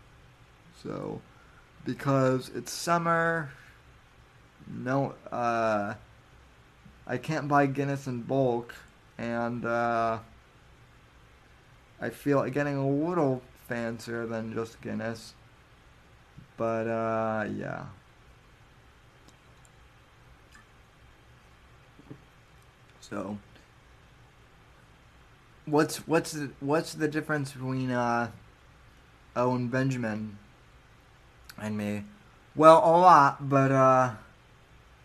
So, because it's summer, no, uh, I can't buy Guinness in bulk, and uh, I feel like getting a little fancier than just Guinness. But uh, yeah. So, what's what's the, what's the difference between uh, Owen Benjamin and me? Well, a lot, but uh,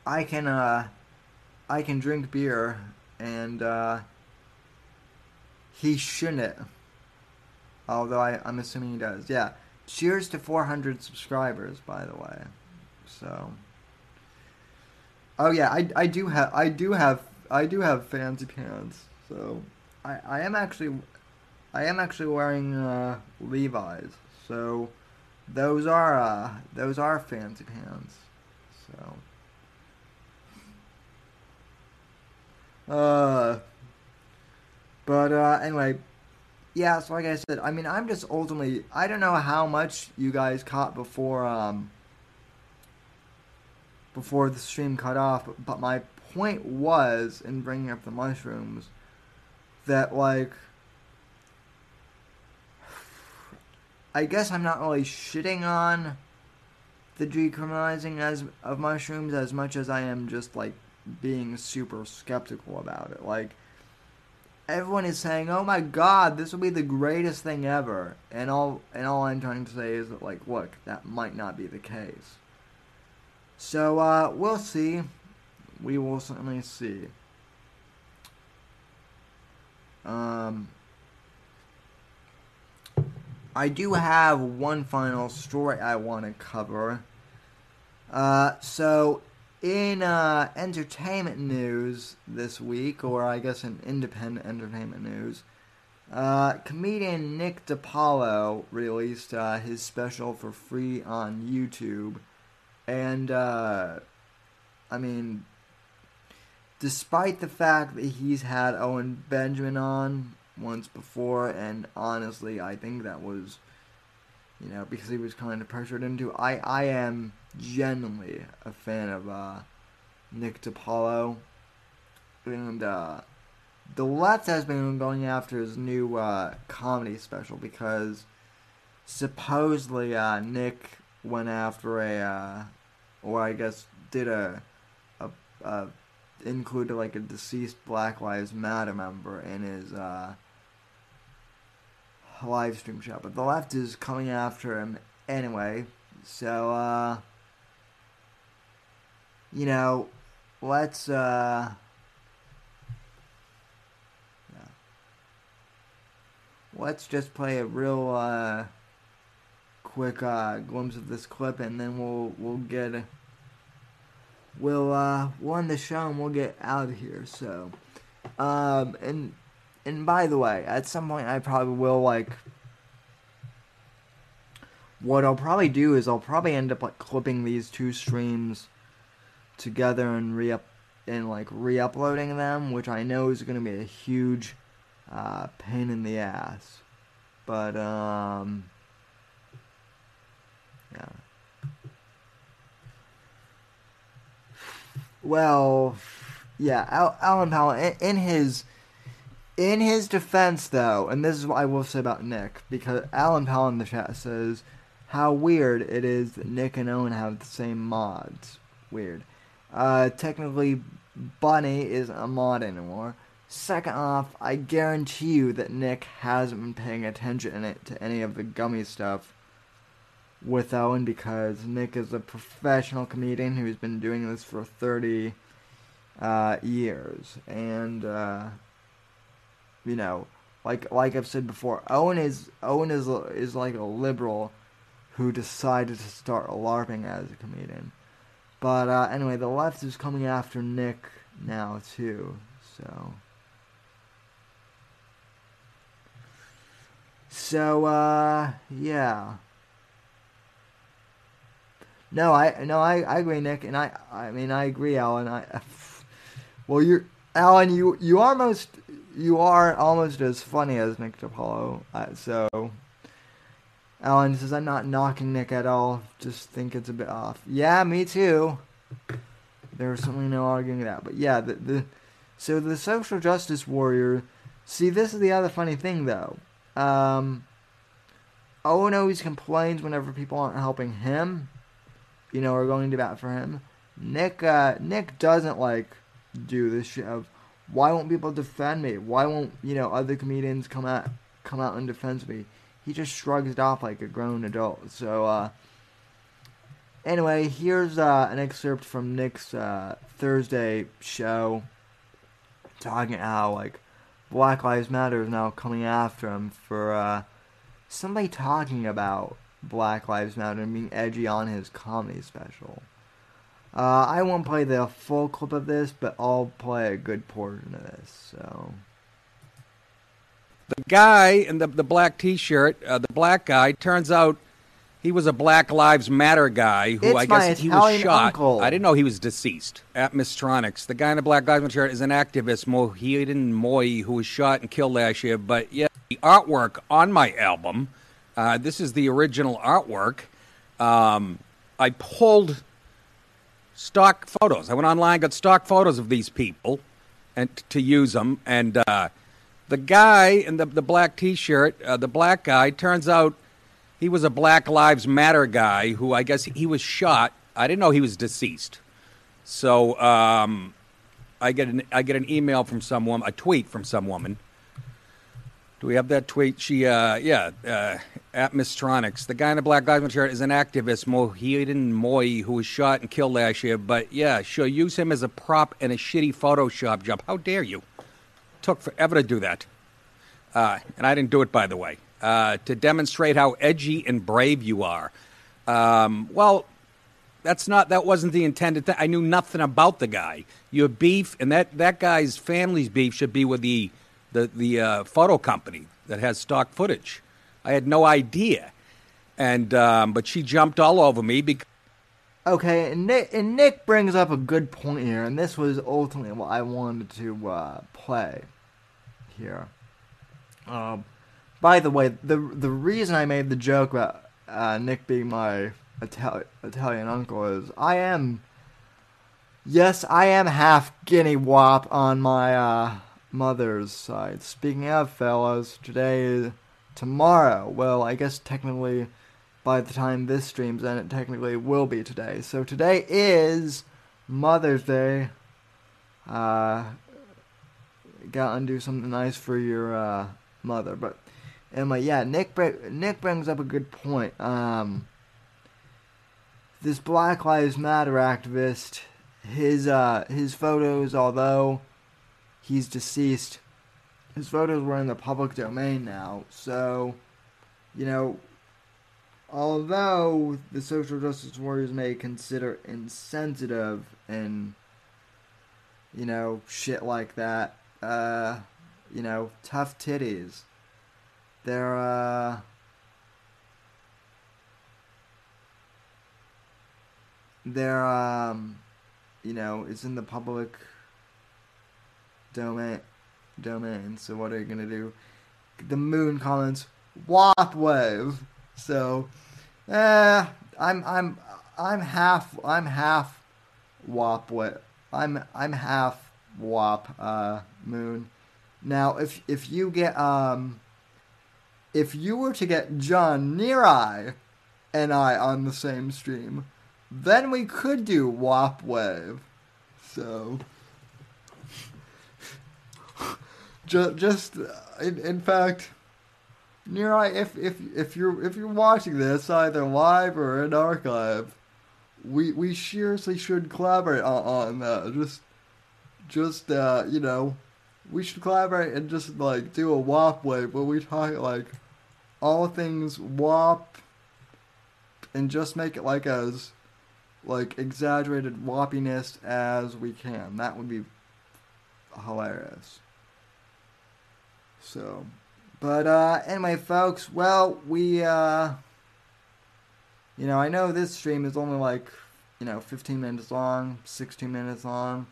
I can uh, I can drink beer, and uh, he shouldn't. Although I, I'm assuming he does. Yeah. Cheers to 400 subscribers, by the way. So. Oh yeah, I, I do have I do have I do have fancy pants. So I, I am actually I am actually wearing uh, Levi's. So those are uh, those are fancy pants. So uh but uh anyway, yeah, so like I said, I mean I'm just ultimately I don't know how much you guys caught before um before the stream cut off, but my point was in bringing up the mushrooms that like I guess I'm not really shitting on the decriminalizing as of mushrooms as much as I am just like being super skeptical about it. Like everyone is saying, "Oh my god, this will be the greatest thing ever," and all and all I'm trying to say is that like, look, that might not be the case. So uh, we'll see. We will certainly see. Um, I do have one final story I want to cover. Uh, so, in uh, entertainment news this week, or I guess in independent entertainment news, uh, comedian Nick DiPaolo released uh, his special for free on YouTube. And, uh, I mean, despite the fact that he's had Owen Benjamin on once before, and honestly, I think that was, you know, because he was kind of pressured into. I I am genuinely a fan of uh, Nick DiPaolo, and uh, the left has been going after his new uh, comedy special because supposedly uh, Nick went after a, uh, or I guess did a, a, a included like a deceased Black Lives Matter member in his uh, live stream show. But the left is coming after him anyway. So, uh, you know, let's, uh, yeah. let's just play a real, uh, quick, uh, glimpse of this clip and then we'll, we'll get, we'll, uh, we'll end the show and we'll get out of here. So, um, and, and by the way, at some point I probably will, like, what I'll probably do is I'll probably end up like clipping these two streams together and re up and like re-uploading them, which I know is going to be a huge uh, pain in the ass. But um, yeah. Well, yeah, Al- Alan Powell in, in his in his defense though, and this is what I will say about Nick because Alan Powell in the chat says how weird it is that Nick and Owen have the same mods. Weird. Uh, technically, Bunny isn't a mod anymore. Second off, I guarantee you that Nick hasn't been paying attention to any of the gummy stuff with Owen because Nick is a professional comedian who's been doing this for 30 uh, years. And, uh, you know, like like I've said before, Owen is Owen is is like a liberal who decided to start LARPing as a comedian. But uh, anyway, the left is coming after Nick now too. So. So uh, yeah. No, I no, I, I agree, Nick, and I I mean I agree, Alan. I well, you're Alan. You you are most you are almost as funny as Nick DiPaolo. Uh, so Alan says, I'm not knocking Nick at all. Just think it's a bit off. Yeah, me too. There's certainly no arguing that. But yeah, the, the so the social justice warrior. See, this is the other funny thing, though. Um, Owen always complains whenever people aren't helping him, you know, or going to bat for him. Nick, uh, Nick doesn't like do this shit of why won't people defend me? Why won't you know other comedians come out come out and defend me? He just shrugs it off like a grown adult. So uh, anyway, here's uh, an excerpt from Nick's uh, Thursday show, talking how like Black Lives Matter is now coming after him for uh, somebody talking about Black Lives Matter and being edgy on his comedy special. Uh, I won't play the full clip of this, but I'll play a good portion of this. So.
The guy in the, the black T-shirt, uh, the black guy, turns out he was a Black Lives Matter guy who
It's
I guess he was shot.
uncle.
I didn't know he was deceased at Mistronics. The guy in the Black Lives Matter shirt is an activist, Muhiyidin Moye, who was shot and killed last year. But yeah, the artwork on my album, uh, this is the original artwork. Um, I pulled stock photos. I went online, got stock photos of these people, and to use them. And uh, the guy in the the black T-shirt, uh, the black guy, turns out he was a Black Lives Matter guy who I guess he was shot. I didn't know he was deceased. So um, I get an I get an email from some woman, a tweet from some woman. Do we have that tweet? She, uh, yeah, uh, at Mistronics. The guy in the Black Lives Matter shirt is an activist, Muhiyidin Moye, who was shot and killed last year. But yeah, she'll use him as a prop in a shitty Photoshop job. How dare you? Took forever to do that. Uh, and I didn't do it, by the way, uh, to demonstrate how edgy and brave you are. Um, well, that's not that wasn't the intended thing. I knew nothing about the guy. Your beef and that that guy's family's beef should be with the the the uh, photo company that has stock footage. I had no idea, and um, but she jumped all over me because.
Okay, and Nick, and Nick brings up a good point here, and this was ultimately what I wanted to uh, play here. Um, by the way, the the reason I made the joke about uh, Nick being my Itali- Italian uncle is I am, yes, I am half Guinea Wop on my uh, mother's side. Speaking of fellas, today, tomorrow, well, I guess technically by the time this streams and it technically will be today. So today is Mother's Day. Uh, gotta undo something nice for your uh, mother. But Emma, yeah, Nick Nick brings up a good point. Um, this Black Lives Matter activist, his uh, his photos, although he's deceased, his photos were in the public domain now. So, you know, although the social justice warriors may consider insensitive and you know shit like that uh you know tough titties they're uh they're um you know it's in the public domain domain so what are you gonna do the moon comments wop wave so, eh, I'm I'm I'm half I'm half wop what I'm I'm half wop uh moon. Now, if if you get um if you were to get John Near and I on the same stream, then we could do wop wave. So, just just in, in fact. Near if if if you're if you're watching this either live or in archive, we we seriously should collaborate on, on that. Just just uh, you know, we should collaborate and just like do a WAP wave where we talk like all things WAP and just make it like as like exaggerated wappiness as we can. That would be hilarious. So but uh, anyway, folks, well, we, uh, you know, I know this stream is only like, you know, 15 minutes long, 16 minutes long.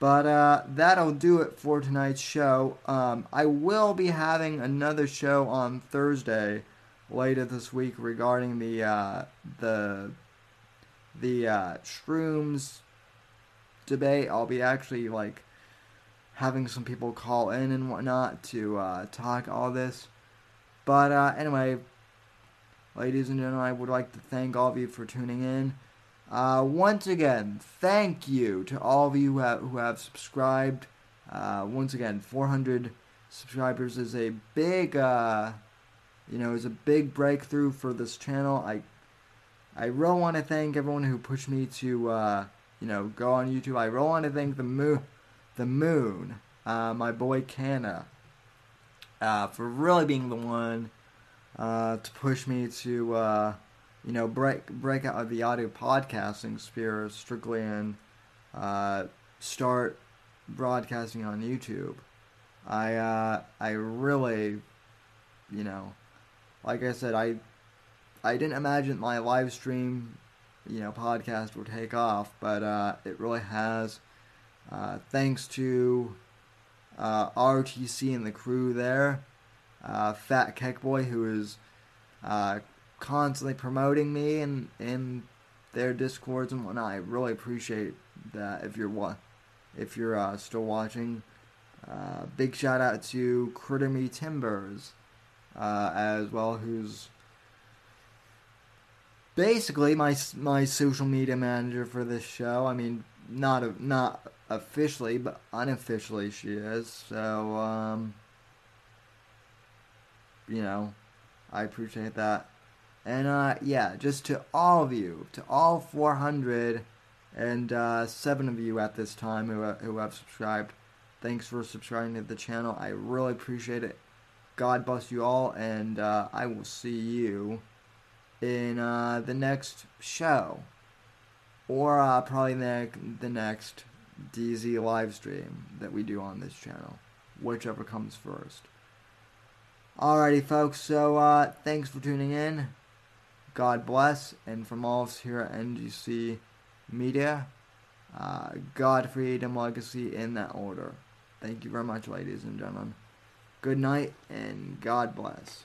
But uh, that'll do it for tonight's show. Um, I will be having another show on Thursday later this week regarding the uh, the the uh, shrooms debate. I'll be actually like having some people call in and whatnot to uh, talk all this. But uh, anyway, ladies and gentlemen, I would like to thank all of you for tuning in. Uh, once again, thank you to all of you who have, who have subscribed. Uh, once again, 400 subscribers is a big, uh, you know, is a big breakthrough for this channel. I, I really want to thank everyone who pushed me to, uh, you know, go on YouTube. I really want to thank the moon, the moon, uh, my boy Canna, uh, for really being the one uh, to push me to, uh, you know, break break out of the audio podcasting sphere strictly and uh, start broadcasting on YouTube. I uh, I really, you know, like I said, I I didn't imagine my live stream, you know, podcast would take off, but it really has. Uh, thanks to uh, RTC and the crew there, uh, Fat Keck Boy, who is uh, constantly promoting me in in their discords and whatnot. I really appreciate that. If you're wa- if you're uh, still watching, big shout out to Critter Me Timbers as well, who's basically my my social media manager for this show. I mean, not a, not officially, but unofficially she is. So um, you know, I appreciate that. And uh, yeah, just to all of you, to all 400 and uh, seven of you at this time who who have subscribed, thanks for subscribing to the channel. I really appreciate it. God bless you all, and uh, I will see you in uh, the next show, or uh, probably the the next DZ live stream that we do on this channel, whichever comes first. Alrighty, folks, so uh, thanks for tuning in. God bless, and from all of us here at NGC Media, uh, God, Freedom, Legacy in that order. Thank you very much, ladies and gentlemen. Good night, and God bless.